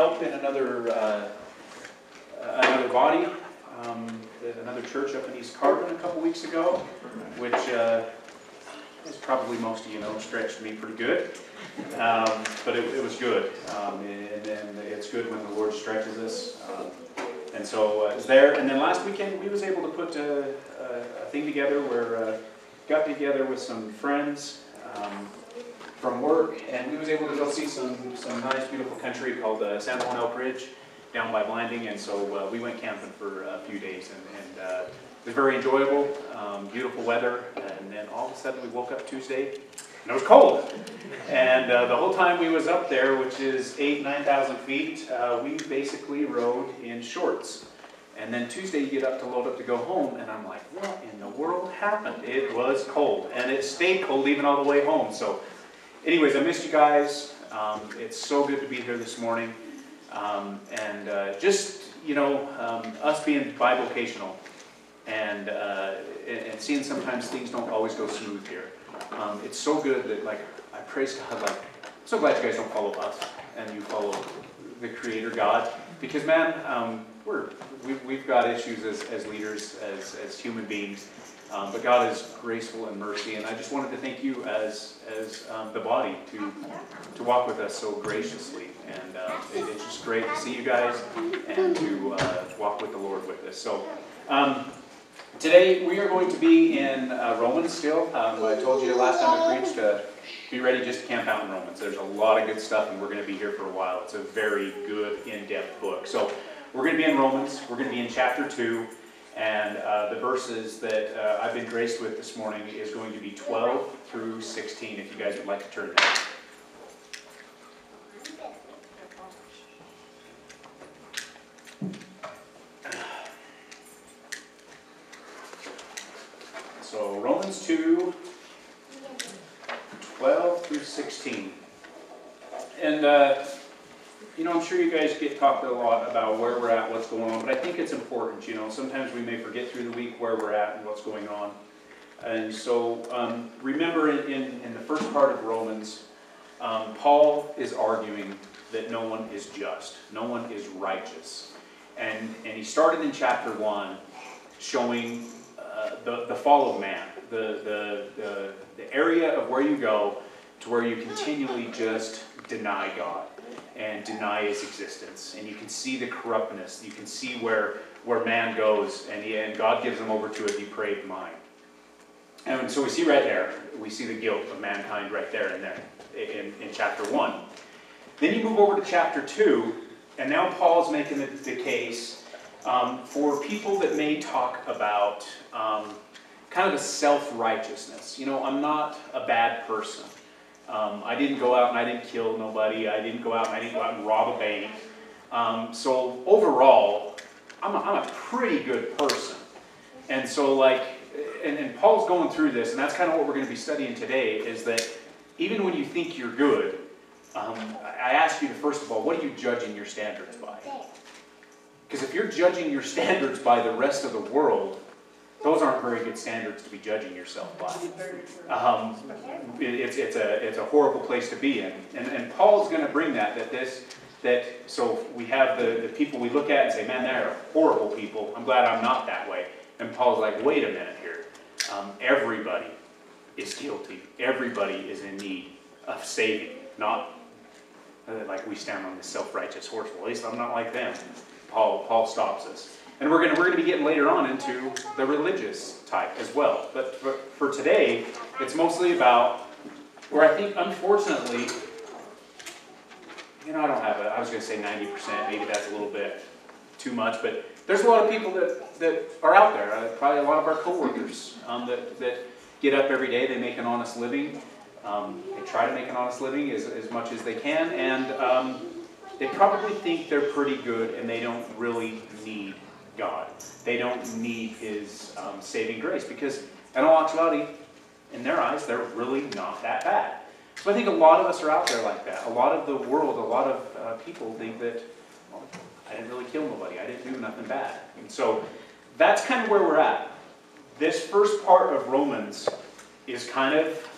help in another, uh, another body, um, another church up in East Carbon a couple weeks ago, which, uh, as probably most of you know, stretched me pretty good. Um, but it, it was good, um, and, and it's good when the Lord stretches us. Um, and so uh, I was there, and then last weekend we was able to put a, a, a thing together where uh, got together with some friends um, from work, and we was able to go see some some nice, beautiful country called uh, San Juan Elk Ridge down by Blanding, and so uh, we went camping for a few days, and, and uh, it was very enjoyable, um, beautiful weather, and then all of a sudden we woke up Tuesday, and it was cold. And uh, the whole time we was up there, which is eight, 9,000 feet, uh, we basically rode in shorts. And then Tuesday you get up to load up to go home, and I'm like, what in the world happened? It was cold, and it stayed cold even all the way home. So anyways, I missed you guys. Um, it's so good to be here this morning. Um, and uh, just, you know, um, us being bivocational and, uh, and, seeing sometimes things don't always go smooth here. Um, it's so good that, like, I praise God, like, I'm so glad you guys don't follow us and you follow the Creator God. Because, man, um, we're, we, have got issues as, as leaders, as, as human beings. Um, but God is graceful and mercy, and I just wanted to thank you as, as um, the body to, to walk with us so graciously. And uh, it, it's just great to see you guys and to uh, walk with the Lord with us. So um, today we are going to be in uh, Romans still. Um, I told you last time I preached, uh, be ready just to camp out in Romans. There's a lot of good stuff, and we're going to be here for a while. It's a very good, in-depth book. So we're going to be in Romans. We're going to be in chapter 2. And uh, the verses that uh, I've been graced with this morning is going to be 12 through 16, if you guys would like to turn there. So Romans 2, 12 through 16. And uh, you know, I'm sure you guys get talked a lot about where we're at, what's going on, but I think it's important, you know, sometimes we may forget through the week where we're at and what's going on. And so, um, remember in, in, in, the first part of Romans, um, Paul is arguing that no one is just, no one is righteous. And, and he started in chapter 1 showing uh, the, the fall of man, the, the, the, the area of where you go to where you continually just deny God and deny his existence. And you can see the corruptness. You can see where, where man goes, and, he, and God gives him over to a depraved mind. And so we see right there, we see the guilt of mankind right there and there in, in chapter 1. Then you move over to chapter 2, and now Paul's making the, the case um, for people that may talk about um, kind of a self righteousness. You know, I'm not a bad person. Um, I didn't go out and I didn't kill nobody. I didn't go out and I didn't go out and rob a bank. Um, so overall, I'm a, I'm a pretty good person. And so like, and, and Paul's going through this, and that's kind of what we're going to be studying today, is that even when you think you're good, um, I ask you to first of all, what are you judging your standards by? Because if you're judging your standards by the rest of the world, those aren't very good standards to be judging yourself by. Um, it, it's, it's, a, it's a horrible place to be in. And, and Paul's going to bring that, that this, that, so we have the, the people we look at and say, man, they're horrible people. I'm glad I'm not that way. And Paul's like, wait a minute here. Um, everybody is guilty. Everybody is in need of saving, not uh, like we stand on this self-righteous horse. Well, at least I'm not like them. Paul, Paul stops us. And we're going to, we're to be getting later on into the religious type as well. But for, for today, it's mostly about where I think, unfortunately, you know, I don't have. I was going to say 90%, maybe that's a little bit too much, but there's a lot of people that, that are out there, uh, probably a lot of our coworkers um, that, that get up every day, they make an honest living. Um, they try to make an honest living as, as much as they can, and um, they probably think they're pretty good and they don't really need God. They don't need His um, saving grace because, in all actuality, in their eyes, they're really not that bad. So I think a lot of us are out there like that. A lot of the world, a lot of uh, people think that, well, I didn't really kill nobody. I didn't do nothing bad. And so that's kind of where we're at. This first part of Romans is kind of,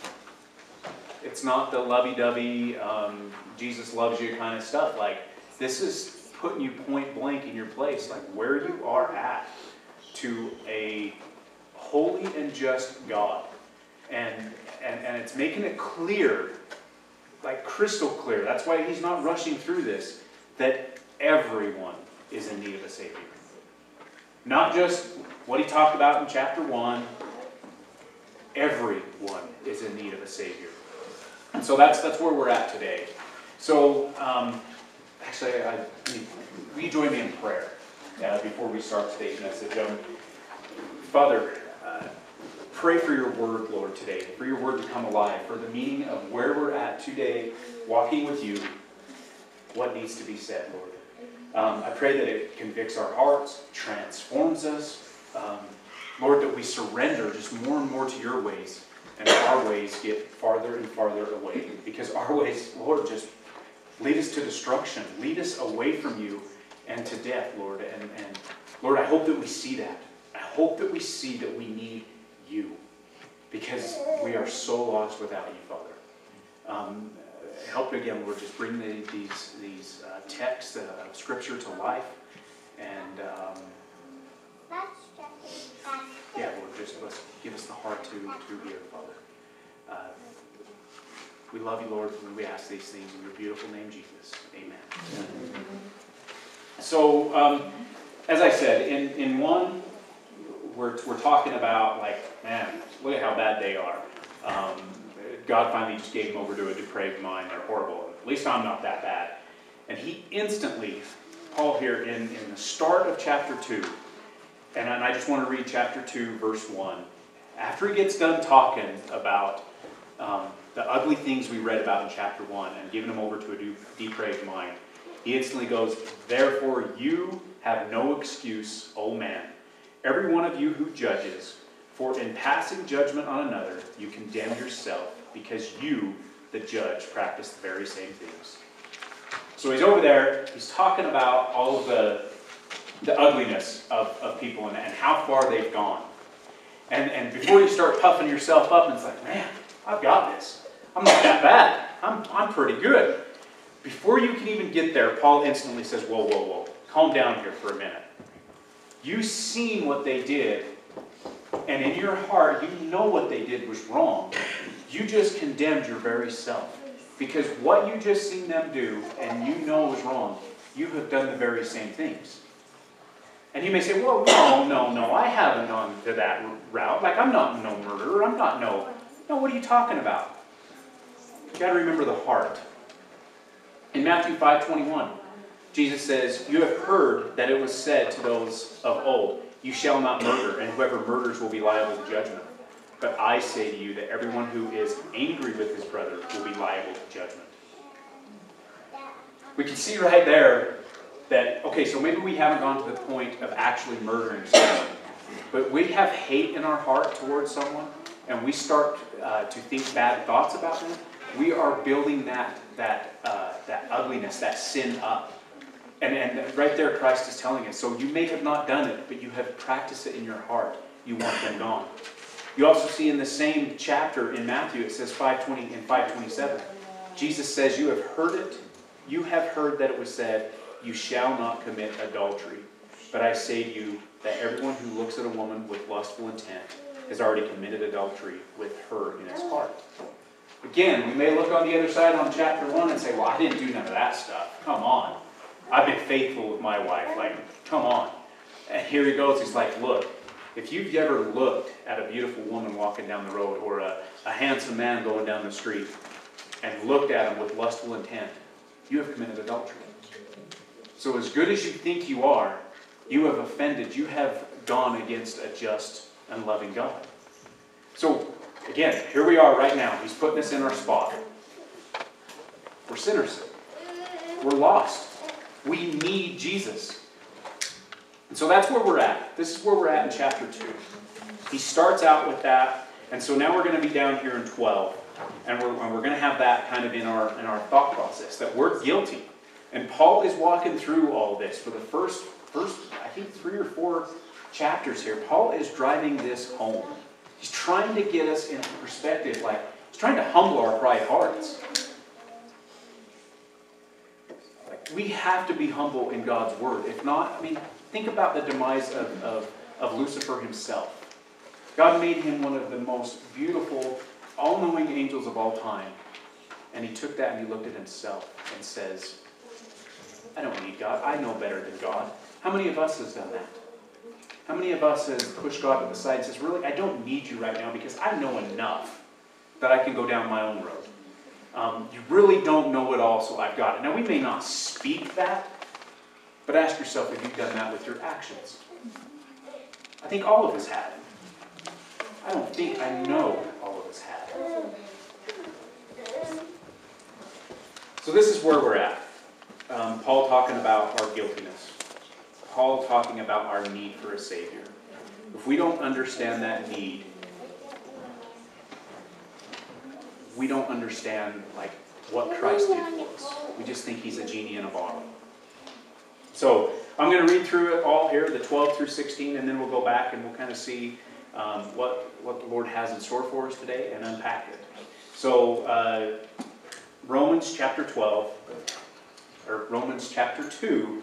it's not the lovey-dovey, um, Jesus loves you kind of stuff. Like, This is putting you point blank in your place, like where you are at to a holy and just God. And, and, and it's making it clear, like crystal clear. That's why he's not rushing through this, that everyone is in need of a Savior. Not just what he talked about in chapter 1. Everyone is in need of a Savior. And so that's, that's where we're at today. So, um, actually, I, will you join me in prayer uh, before we start today's message? Um, Father, uh, pray for your word, Lord, today, for your word to come alive, for the meaning of where we're at today, walking with you, what needs to be said, Lord. Um, I pray that it convicts our hearts, transforms us. Um, Lord, that we surrender just more and more to your ways, and our ways get farther and farther away. Because our ways, Lord, just lead us to destruction, lead us away from you and to death, Lord. And, and Lord, I hope that we see that. I hope that we see that we need you. Because we are so lost without you, Father. Um, help again, Lord, just bring the, these, these uh, texts uh, of Scripture to life. And um, yeah, Lord, just let's give us the heart to, to hear, Father. We love you, Lord, and we ask these things in your beautiful name, Jesus. Amen. So, um, as I said, in, in one, we're, we're talking about, like, man, look at how bad they are. Um, God finally just gave him over to a depraved mind. They're horrible. At least I'm not that bad. And he instantly, Paul here in, in the start of chapter 2, and I just want to read chapter 2, verse 1. After he gets done talking about um, the ugly things we read about in chapter 1 and giving them over to a depraved mind, he instantly goes, Therefore you have no excuse, O man, every one of you who judges, for in passing judgment on another, you condemn yourself, because you, the judge, practice the very same things. So he's over there, he's talking about all of the, the ugliness of, of people and, and how far they've gone. And, and before you start puffing yourself up, and it's like, man, I've got this. I'm not that bad. I'm, I'm pretty good. Before you can even get there, Paul instantly says, Whoa, whoa, whoa. Calm down here for a minute. You've seen what they did, and in your heart, you know what they did was wrong. You just condemned your very self. Because what you just seen them do, and you know was wrong, you have done the very same things. And you may say, well, no, no, no, I haven't gone to that route. Like, I'm not no murderer. I'm not no. No, what are you talking about? You got to remember the heart. In Matthew 5:21, Jesus says, "You have heard that it was said to those of old, you shall not murder, and whoever murders will be liable to judgment. But I say to you that everyone who is angry with his brother will be liable to judgment." We can see right there that okay, so maybe we haven't gone to the point of actually murdering someone, but we have hate in our heart towards someone, and we start uh, to think bad thoughts about them. We are building that that, uh, that ugliness, that sin up. And, and right there, Christ is telling us. So you may have not done it, but you have practiced it in your heart. You want them gone. You also see in the same chapter in Matthew, it says 520 and 527. Jesus says, You have heard it. You have heard that it was said, You shall not commit adultery. But I say to you that everyone who looks at a woman with lustful intent has already committed adultery with her in his oh. heart. Again, we may look on the other side on chapter 1 and say, well, I didn't do none of that stuff. Come on. I've been faithful with my wife. Like, come on. And here he goes. He's like, look, if you've ever looked at a beautiful woman walking down the road or a, a handsome man going down the street and looked at him with lustful intent, you have committed adultery. So, as good as you think you are, you have offended, you have gone against a just and loving God. So, Again, here we are right now. He's putting us in our spot. We're sinners. We're lost. We need Jesus. And so that's where we're at. This is where we're at in chapter 2. He starts out with that. And so now we're going to be down here in 12. And we're, and we're going to have that kind of in our, in our thought process that we're guilty. And Paul is walking through all this for the first, first, I think, three or four chapters here. Paul is driving this home. He's trying to get us into perspective, like, he's trying to humble our pride hearts. Like, we have to be humble in God's word. If not, I mean, think about the demise of, of, of Lucifer himself. God made him one of the most beautiful, all knowing angels of all time. And he took that and he looked at himself and says, I don't need God. I know better than God. How many of us has done that? How many of us has pushed God to the side and says, Really, I don't need you right now because I know enough that I can go down my own road? Um, you really don't know it all, so I've got it. Now, we may not speak that, but ask yourself if you've done that with your actions. I think all of us have. I don't think, I know all of us have. So, this is where we're at. Um, Paul talking about our guiltiness. Paul talking about our need for a Savior. If we don't understand that need, we don't understand like what Christ did for us. We just think he's a genie in a bottle. So I'm going to read through it all here, the 12 through 16, and then we'll go back and we'll kind of see um, what, what the Lord has in store for us today and unpack it. So uh, Romans chapter 12, or Romans chapter 2,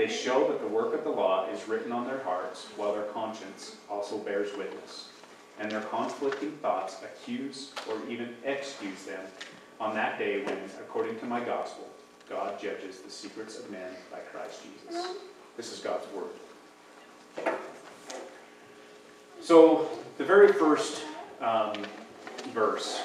They show that the work of the law is written on their hearts, while their conscience also bears witness. And their conflicting thoughts accuse or even excuse them on that day when, according to my gospel, God judges the secrets of men by Christ Jesus. This is God's word. So, the very first um, verse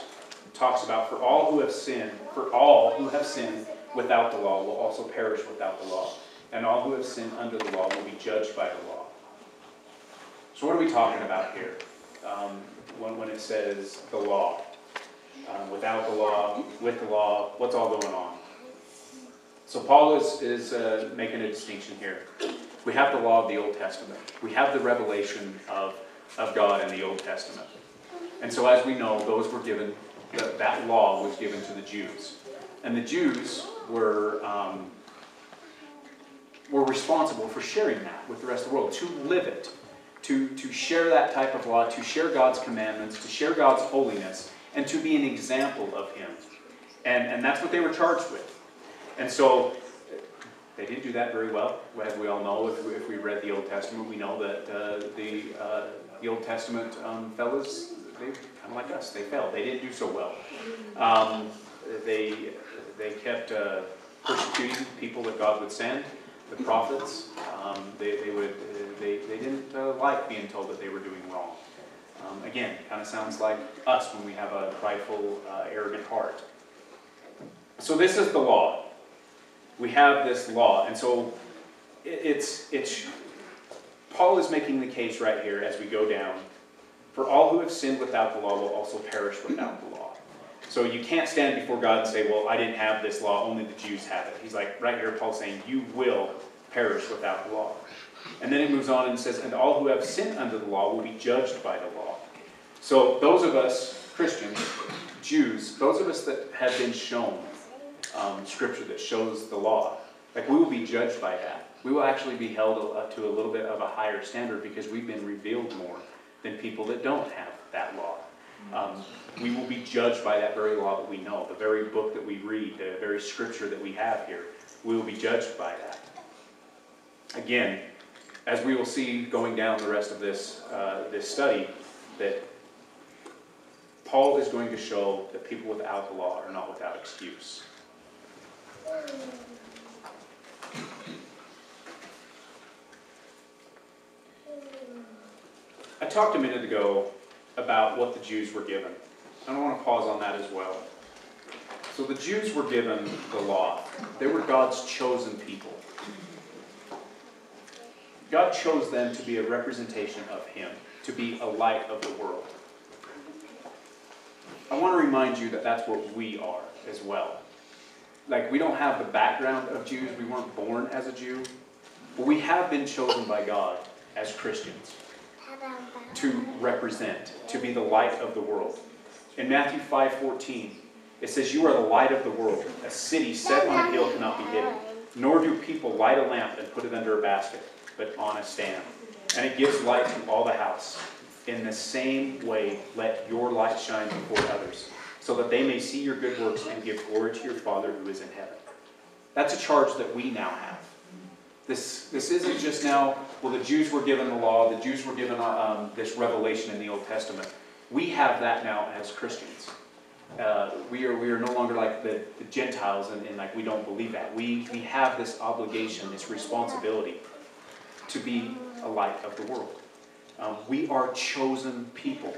talks about for all who have sinned, for all who have sinned without the law will also perish without the law, and all who have sinned under the law will be judged by the law. So, what are we talking about here um, when, when it says the law? Um, without the law, with the law, what's all going on? So, Paul is, is uh, making a distinction here. We have the law of the Old Testament, we have the revelation of, of God in the Old Testament. And so, as we know, those were given, that, that law was given to the Jews. And the Jews were, um, were responsible for sharing that with the rest of the world, to live it, to, to share that type of law, to share God's commandments, to share God's holiness, and to be an example of Him. And, and that's what they were charged with. And so they didn't do that very well. As we all know, if we, if we read the Old Testament, we know that uh, the, uh, the Old Testament um, fellas, they kind of like us, they failed. They didn't do so well. Um, they, they kept uh, persecuting people that God would send, the prophets. Um, they, they, would, they, they didn't uh, like being told that they were doing wrong. Um, again, kind of sounds like us when we have a prideful, uh, arrogant heart. So this is the law we have this law. And so it's, it's, Paul is making the case right here as we go down. For all who have sinned without the law will also perish without the law. So you can't stand before God and say, well, I didn't have this law, only the Jews have it. He's like, right here, Paul's saying, you will perish without the law. And then it moves on and says, and all who have sinned under the law will be judged by the law. So those of us, Christians, Jews, those of us that have been shown um, scripture that shows the law. Like we will be judged by that. We will actually be held up to a little bit of a higher standard because we've been revealed more than people that don't have that law. Um, we will be judged by that very law that we know, the very book that we read, the very scripture that we have here. We will be judged by that. Again, as we will see going down the rest of this, uh, this study, that Paul is going to show that people without the law are not without excuse. I talked a minute ago about what the Jews were given. And I want to pause on that as well. So the Jews were given the law. They were God's chosen people. God chose them to be a representation of Him, to be a light of the world. I want to remind you that that's what we are as well. like, we don't have the background of Jews, we weren't born as a Jew, but we have been chosen by God as Christians to represent, to be the light of the world. In Matthew 5:14, it says, "You are the light of the world. A city set on a hill cannot be hidden. Nor do people light a lamp and put it under a basket, but on a stand, and it gives light to all the house. In the same way, let your light shine before others, so that they may see your good works and give glory to your Father who is in heaven." That's a charge that we now have. This, this isn't just now, well, the Jews were given the law, the Jews were given um, this revelation in the Old Testament. We have that now as Christians. Uh, we, are, we are no longer like the, the Gentiles and, and like we don't believe that. We, we have this obligation, this responsibility to be a light of the world. Um, we are chosen people.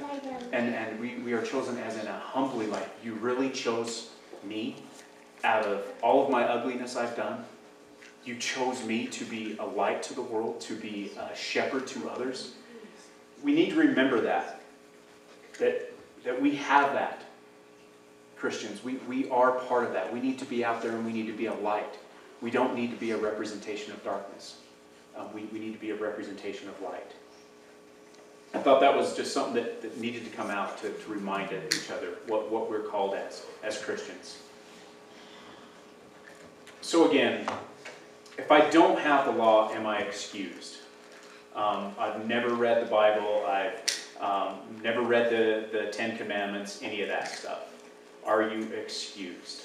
And, and we, we are chosen as in a humbly light. You really chose me out of all of my ugliness I've done you chose me to be a light to the world, to be a shepherd to others. We need to remember that. That, that we have that. Christians, we, we are part of that. We need to be out there and we need to be a light. We don't need to be a representation of darkness. Um, we, we need to be a representation of light. I thought that was just something that, that needed to come out to, to remind each other what, what we're called as, as Christians. So again, if I don't have the law, am I excused? Um, I've never read the Bible. I've um, never read the, the Ten Commandments, any of that stuff. Are you excused?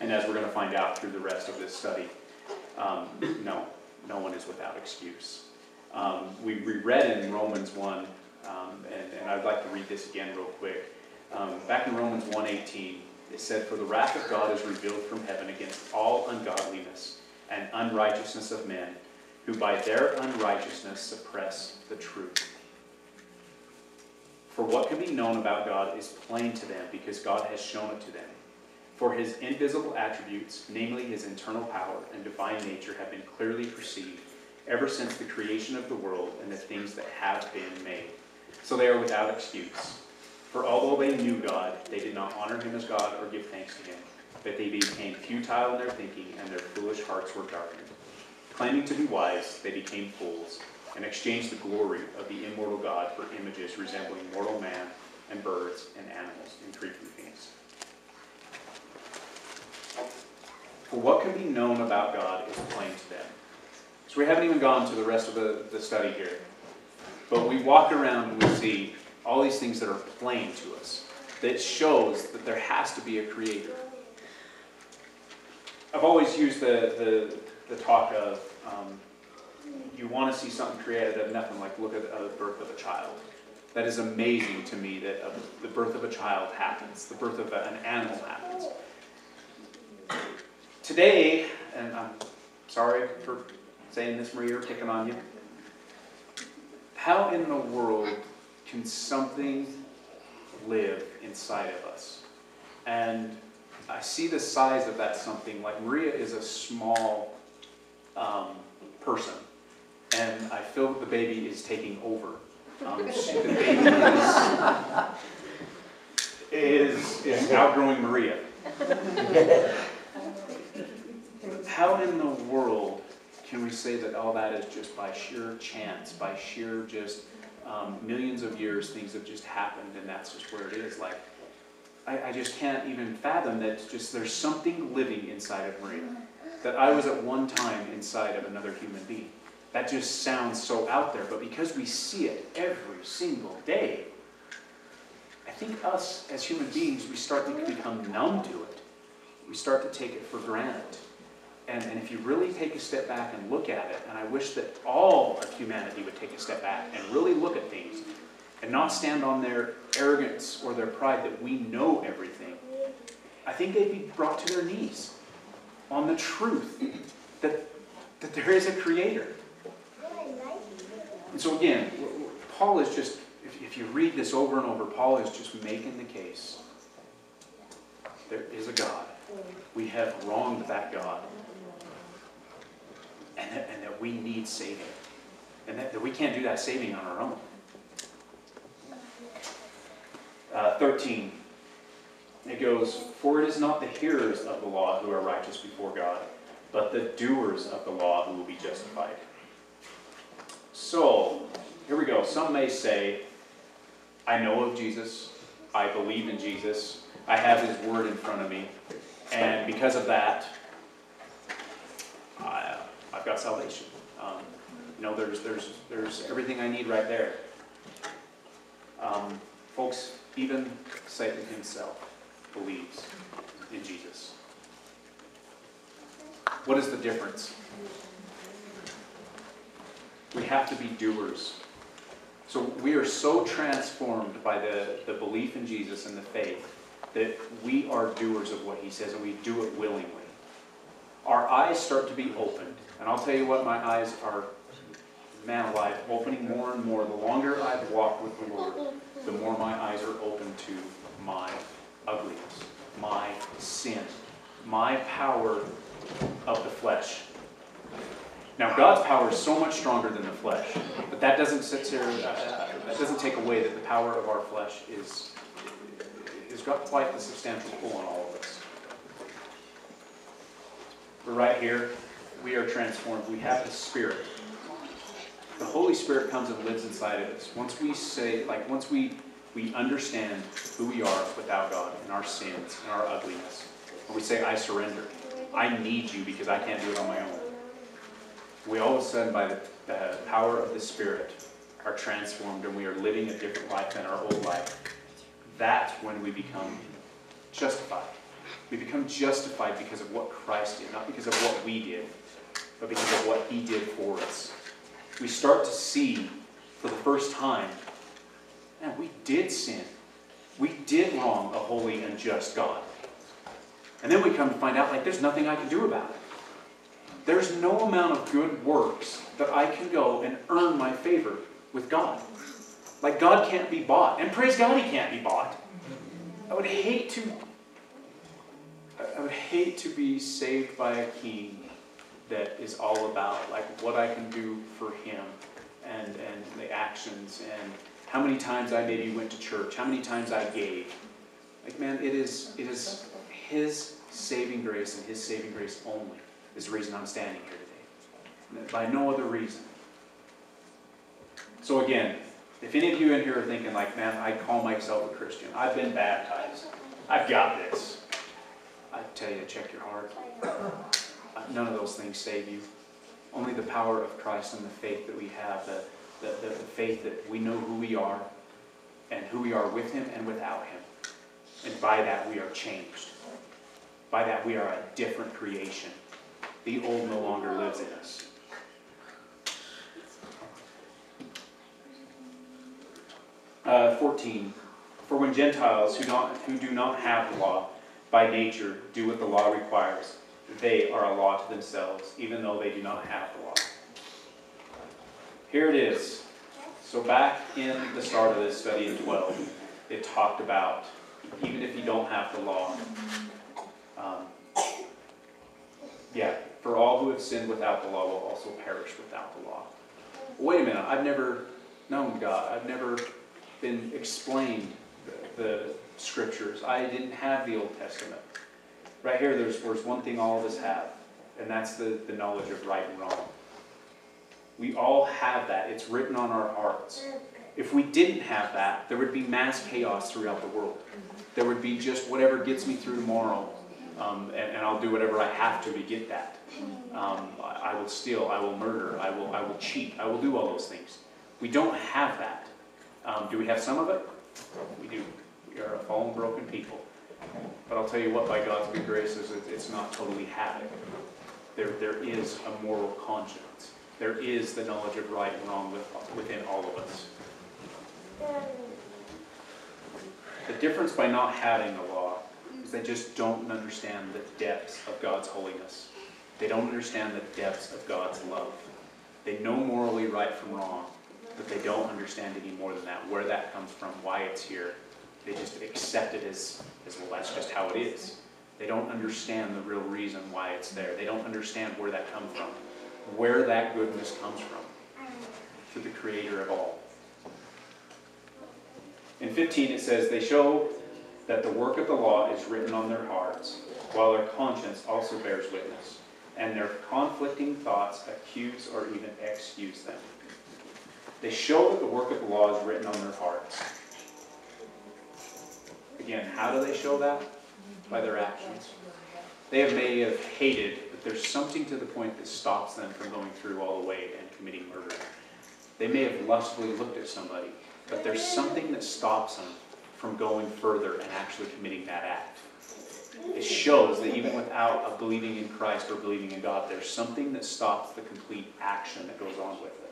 And as we're going to find out through the rest of this study, um, no, no one is without excuse. Um, we, read in Romans 1, um, and, and I'd like to read this again real quick. Um, back in Romans 1.18, it said, For the wrath of God is revealed from heaven against all ungodliness and unrighteousness of men, who by their unrighteousness suppress the truth. For what can be known about God is plain to them, because God has shown it to them. For his invisible attributes, namely his internal power and divine nature, have been clearly perceived ever since the creation of the world and the things that have been made. So they are without excuse. For although they knew God, they did not honor him as God or give thanks to him but they became futile in their thinking, and their foolish hearts were darkened. Claiming to be wise, they became fools, and exchanged the glory of the immortal God for images resembling mortal man, and birds, and animals, and creeping things. For what can be known about God is plain to them. So we haven't even gone to the rest of the, the study here. But we walk around and we see all these things that are plain to us, that shows that there has to be a creator. I've always used the, the, the talk of um, you want to see something created of nothing like look at the birth of a child. That is amazing to me that uh, the birth of a child happens, the birth of a, an animal happens. Today, and I'm sorry for saying this, Maria, or picking on you. How in the world can something live inside of us? And I see the size of that something. Like Maria is a small um, person, and I feel that the baby is taking over. Um, the baby is, is, is outgrowing Maria. How in the world can we say that all that is just by sheer chance, by sheer just um, millions of years, things have just happened, and that's just where it is? Like, I, I just can't even fathom that just there's something living inside of Maria. That I was at one time inside of another human being. That just sounds so out there, but because we see it every single day, I think us as human beings, we start to become numb to it. We start to take it for granted. And, and if you really take a step back and look at it, and I wish that all of humanity would take a step back and really look at things and not stand on their arrogance or their pride that we know everything, I think they'd be brought to their knees on the truth that, that there is a creator. And so again, Paul is just, if, if you read this over and over, Paul is just making the case. There is a God. We have wronged that God. And that, and that we need saving. And that, that we can't do that saving on our own. Uh, 13. It goes, For it is not the hearers of the law who are righteous before God, but the doers of the law who will be justified. So, here we go. Some may say, I know of Jesus, I believe in Jesus, I have his word in front of me, and because of that, I, I've got salvation. Um, you know, there's, there's, there's everything I need right there. Um, folks, even Satan himself believes in Jesus. What is the difference? We have to be doers. So we are so transformed by the, the belief in Jesus and the faith that we are doers of what he says and we do it willingly. Our eyes start to be opened. And I'll tell you what, my eyes are, man alive, opening more and more. The longer I've walked with the Lord, the more my eyes are open to my ugliness, my sin, my power of the flesh. Now, God's power is so much stronger than the flesh, but that doesn't there, uh, that doesn't take away that the power of our flesh is, has got quite the substantial pull on all of us. But right here, we are transformed. We have the Spirit. The Holy Spirit comes and lives inside of us. Once we say, like, once we we understand who we are without God and our sins and our ugliness, and we say, I surrender. I need you because I can't do it on my own. We all of a sudden, by the, the power of the Spirit, are transformed and we are living a different life than our old life. That's when we become justified. We become justified because of what Christ did, not because of what we did, but because of what He did for us. We start to see for the first time, man, we did sin. We did wrong a holy and just God. And then we come to find out, like, there's nothing I can do about it. There's no amount of good works that I can go and earn my favor with God. Like, God can't be bought. And praise God, He can't be bought. I would hate to. I would hate to be saved by a king that is all about like what I can do for him and, and the actions and how many times I maybe went to church, how many times I gave. Like man, it is it is his saving grace and his saving grace only is the reason I'm standing here today. By no other reason. So again, if any of you in here are thinking like, man, I call myself a Christian, I've been baptized, I've got this. I tell you, check your heart. None of those things save you. Only the power of Christ and the faith that we have, the, the, the, the faith that we know who we are and who we are with Him and without Him. And by that we are changed. By that we are a different creation. The old no longer lives in us. Uh, 14. For when Gentiles who, don't, who do not have the law by nature do what the law requires, they are a law to themselves, even though they do not have the law. Here it is. So back in the start of this study in 12, it talked about even if you don't have the law, um, yeah, for all who have sinned without the law will also perish without the law. Wait a minute, I've never known God. I've never been explained the, the scriptures. I didn't have the Old Testament. Right here, there's, there's one thing all of us have, and that's the, the knowledge of right and wrong. We all have that. It's written on our hearts. If we didn't have that, there would be mass chaos throughout the world. There would be just whatever gets me through tomorrow, um, and, and, I'll do whatever I have to to get that. Um, I, I will steal, I will murder, I will, I will cheat, I will do all those things. We don't have that. Um, do we have some of it? We do. We are a fallen, broken people. But I'll tell you what, by God's good graces, it's not totally havoc. There, there is a moral conscience. There is the knowledge of right and wrong within all of us. The difference by not having the law is they just don't understand the depths of God's holiness. They don't understand the depths of God's love. They know morally right from wrong, but they don't understand any more than that, where that comes from, why it's here. They just accept it as, well, that's just how it is. They don't understand the real reason why it's there. They don't understand where that comes from, where that goodness comes from, to the creator of all. In 15 it says, they show that the work of the law is written on their hearts, while their conscience also bears witness, and their conflicting thoughts accuse or even excuse them. They show that the work of the law is written on their hearts. Again, how do they show that? By their actions. They may have hated, but there's something to the point that stops them from going through all the way and committing murder. They may have lustfully looked at somebody, but there's something that stops them from going further and actually committing that act. It shows that even without a believing in Christ or believing in God, there's something that stops the complete action that goes on with it.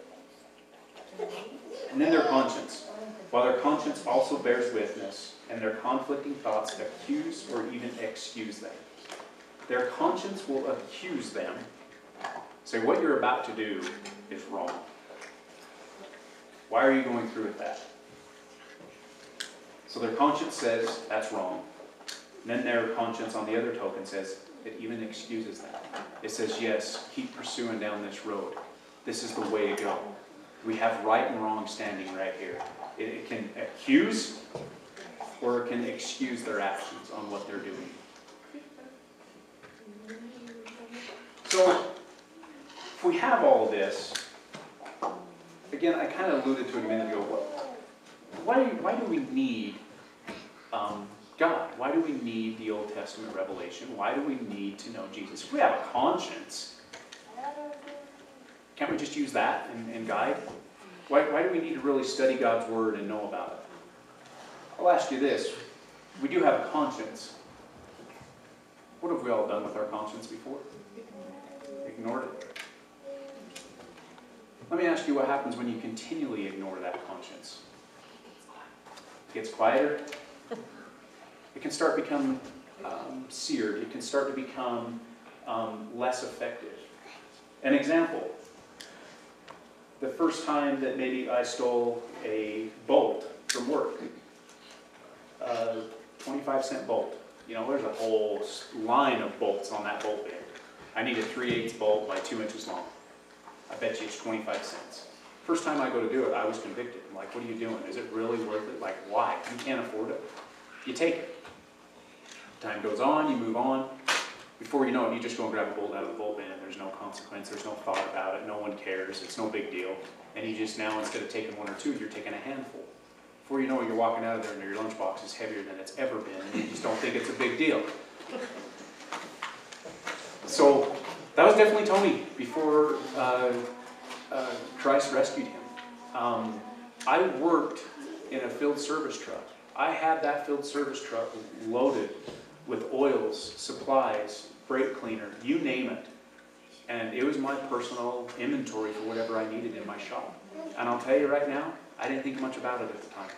And then their conscience. While their conscience also bears witness, and their conflicting thoughts accuse or even excuse them. Their conscience will accuse them, say, what you're about to do is wrong. Why are you going through with that? So their conscience says that's wrong. And then their conscience, on the other token, says it even excuses that. It says, yes, keep pursuing down this road. This is the way to go. We have right and wrong standing right here. It, it can accuse or can excuse their actions on what they're doing. So, if we have all this, again, I kind of alluded to it a minute ago. Why, why do we need um, God? Why do we need the Old Testament revelation? Why do we need to know Jesus? If we have a conscience, can't we just use that and, and guide? Why, why do we need to really study God's Word and know about it? I'll ask you this. We do have a conscience. What have we all done with our conscience before? Ignored it. Let me ask you what happens when you continually ignore that conscience. It gets quieter. It can start to become um, seared. It can start to become um, less effective. An example. The first time that maybe I stole a bolt from work, a 25 cent bolt. You know, there's a whole line of bolts on that bolt bin. I need a 3 8 bolt by 2 inches long. I bet you it's 25 cents. First time I go to do it, I was convicted. I'm like, what are you doing? Is it really worth it? Like, why? You can't afford it. You take it. Time goes on, you move on. Before you know it, you just go and grab a bolt out of the bolt bin. There's no consequence, there's no thought about it, no one cares, it's no big deal. And you just now, instead of taking one or two, you're taking a handful. Before you know it, you're walking out of there and your lunchbox is heavier than it's ever been, and you just don't think it's a big deal. So that was definitely Tony before uh, uh, Christ rescued him. Um, I worked in a field service truck. I had that field service truck loaded with oils, supplies, brake cleaner, you name it. And it was my personal inventory for whatever I needed in my shop. And I'll tell you right now, I didn't think much about it at the time.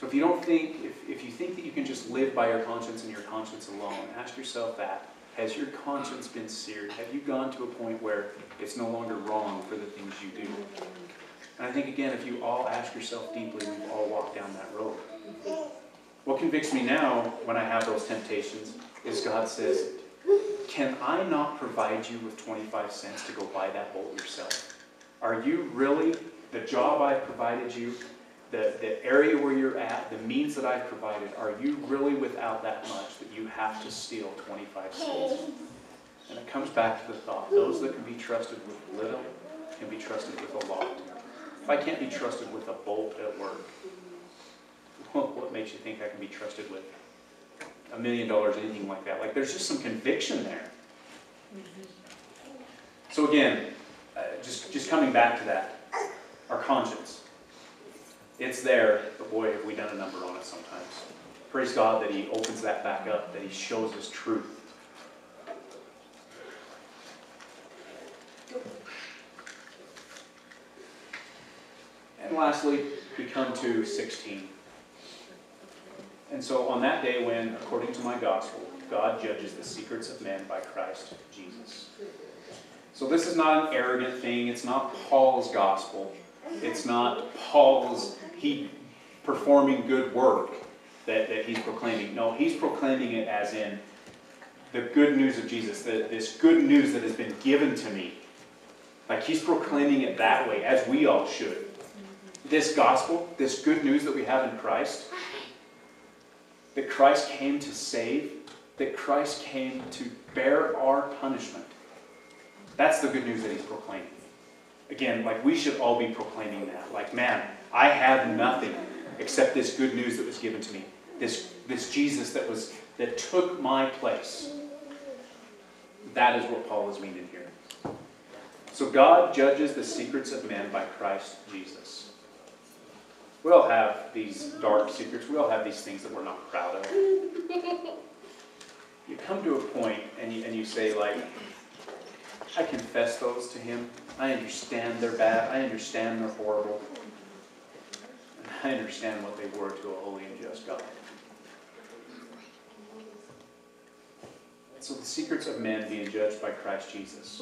So if you don't think, if, if you think that you can just live by your conscience and your conscience alone, ask yourself that. Has your conscience been seared? Have you gone to a point where it's no longer wrong for the things you do? And I think, again, if you all ask yourself deeply, we've all walked down that road. What convicts me now when I have those temptations is God says, Can I not provide you with 25 cents to go buy that bolt yourself? Are you really, the job I've provided you, the, the area where you're at, the means that I've provided, are you really without that much that you have to steal 25 cents? And it comes back to the thought those that can be trusted with little can be trusted with a lot. If I can't be trusted with a bolt at work, what makes you think I can be trusted with a million dollars, anything like that? Like, there's just some conviction there. So, again, uh, just, just coming back to that, our conscience. It's there, but boy, have we done a number on it sometimes. Praise God that He opens that back up, that He shows us truth. And lastly, we come to 16. And so on that day when, according to my gospel, God judges the secrets of men by Christ Jesus. So this is not an arrogant thing. It's not Paul's gospel. It's not Paul's, he performing good work that, that he's proclaiming. No, he's proclaiming it as in the good news of Jesus, the, this good news that has been given to me. Like he's proclaiming it that way, as we all should. This gospel, this good news that we have in Christ, that Christ came to save, that Christ came to bear our punishment. That's the good news that he's proclaiming. Again, like we should all be proclaiming that. Like, man, I have nothing except this good news that was given to me. This, this Jesus that was that took my place. That is what Paul is meaning here. So God judges the secrets of men by Christ Jesus. We all have these dark secrets. We all have these things that we're not proud of. You come to a point and you, and you say, like, I confess those to Him. I understand they're bad. I understand they're horrible. And I understand what they were to a holy and just God. So the secrets of men being judged by Christ Jesus.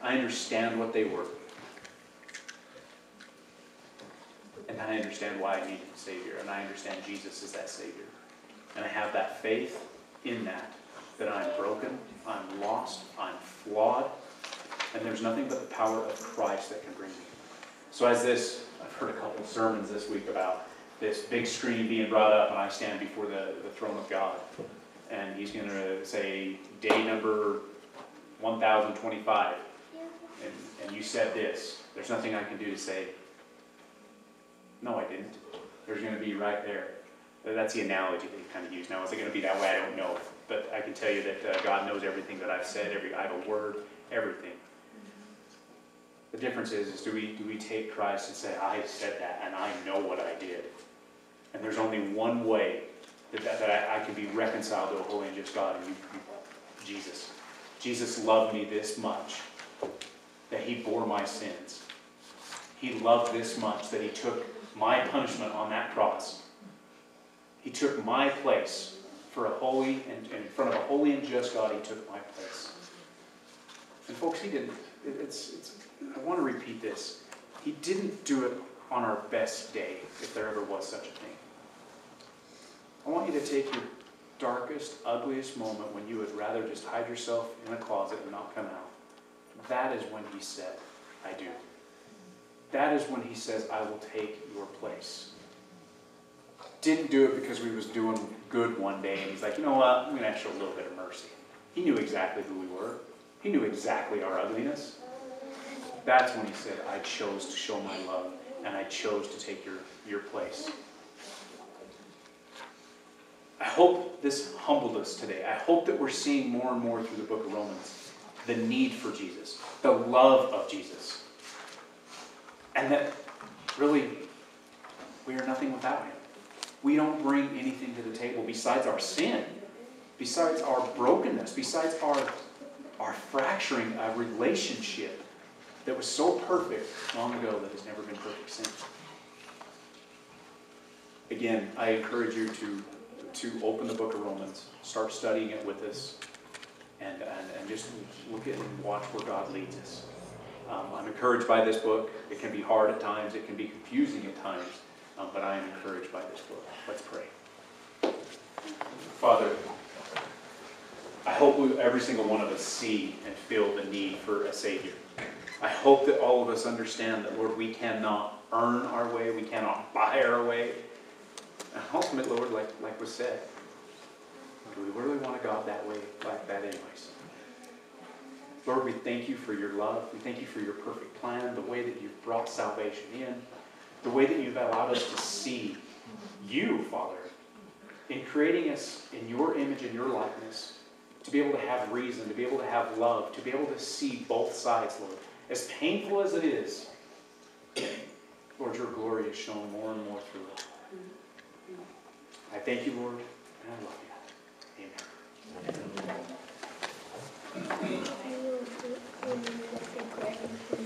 I understand what they were. And I understand why I needed a Savior. And I understand Jesus is that Savior. And I have that faith in that, that I'm broken, I'm lost, I'm flawed, and there's nothing but the power of Christ that can bring me. So as this, I've heard a couple sermons this week about this big screen being brought up and I stand before the, the throne of God. And he's going to say, day number 1025. And, and you said this. There's nothing I can do to say, no, I didn't. There's going to be right there. That's the analogy that he kind of used. Now, is it going to be that way? I don't know. But I can tell you that uh, God knows everything that I've said, every idle word, everything. The difference is, is do we, do we take Christ and say, I said that and I know what I did? And there's only one way that, that, that I, I, can be reconciled to a holy and just God, and you, you, Jesus. Jesus loved me this much that he bore my sins. He loved this much that he took my punishment on that cross. He took my place for a holy and, in front of a holy and just God. He took my place. And folks, he didn't. It, it's, it's, I want to repeat this. He didn't do it on our best day, if there ever was such a thing. I want you to take your darkest, ugliest moment when you would rather just hide yourself in a closet and not come out. That is when he said, I do. That is when he says, I will take your place. Didn't do it because we was doing good one day and he's like, you know what, I'm going to show a little bit of mercy. He knew exactly who we were. He knew exactly our ugliness. That's when he said, I chose to show my love and I chose to take your, your place. I hope this humbled us today. I hope that we're seeing more and more through the book of Romans the need for Jesus, the love of Jesus. And that really we are nothing without him. We don't bring anything to the table besides our sin, besides our brokenness, besides our, our fracturing a relationship that was so perfect long ago that has never been perfect since. Again, I encourage you to to open the book of Romans, start studying it with us, and, and, and just look at and watch where God leads us. Um, I'm encouraged by this book. It can be hard at times, it can be confusing at times, um, but I am encouraged by this book. Let's pray. Father, I hope we, every single one of us see and feel the need for a Savior. I hope that all of us understand that, Lord, we cannot earn our way, we cannot buy our way, and ultimately, Lord, like, like was said, do we really want a God that way, like that anyways? Lord, we thank you for your love. We thank you for your perfect plan, the way that you've brought salvation in, the way that you've allowed us to see you, Father, in creating us in your image and your likeness, to be able to have reason, to be able to have love, to be able to see both sides, Lord. As painful as it is, Lord, your glory is shown more and more through it. I thank you, Lord, and I love you. Amen.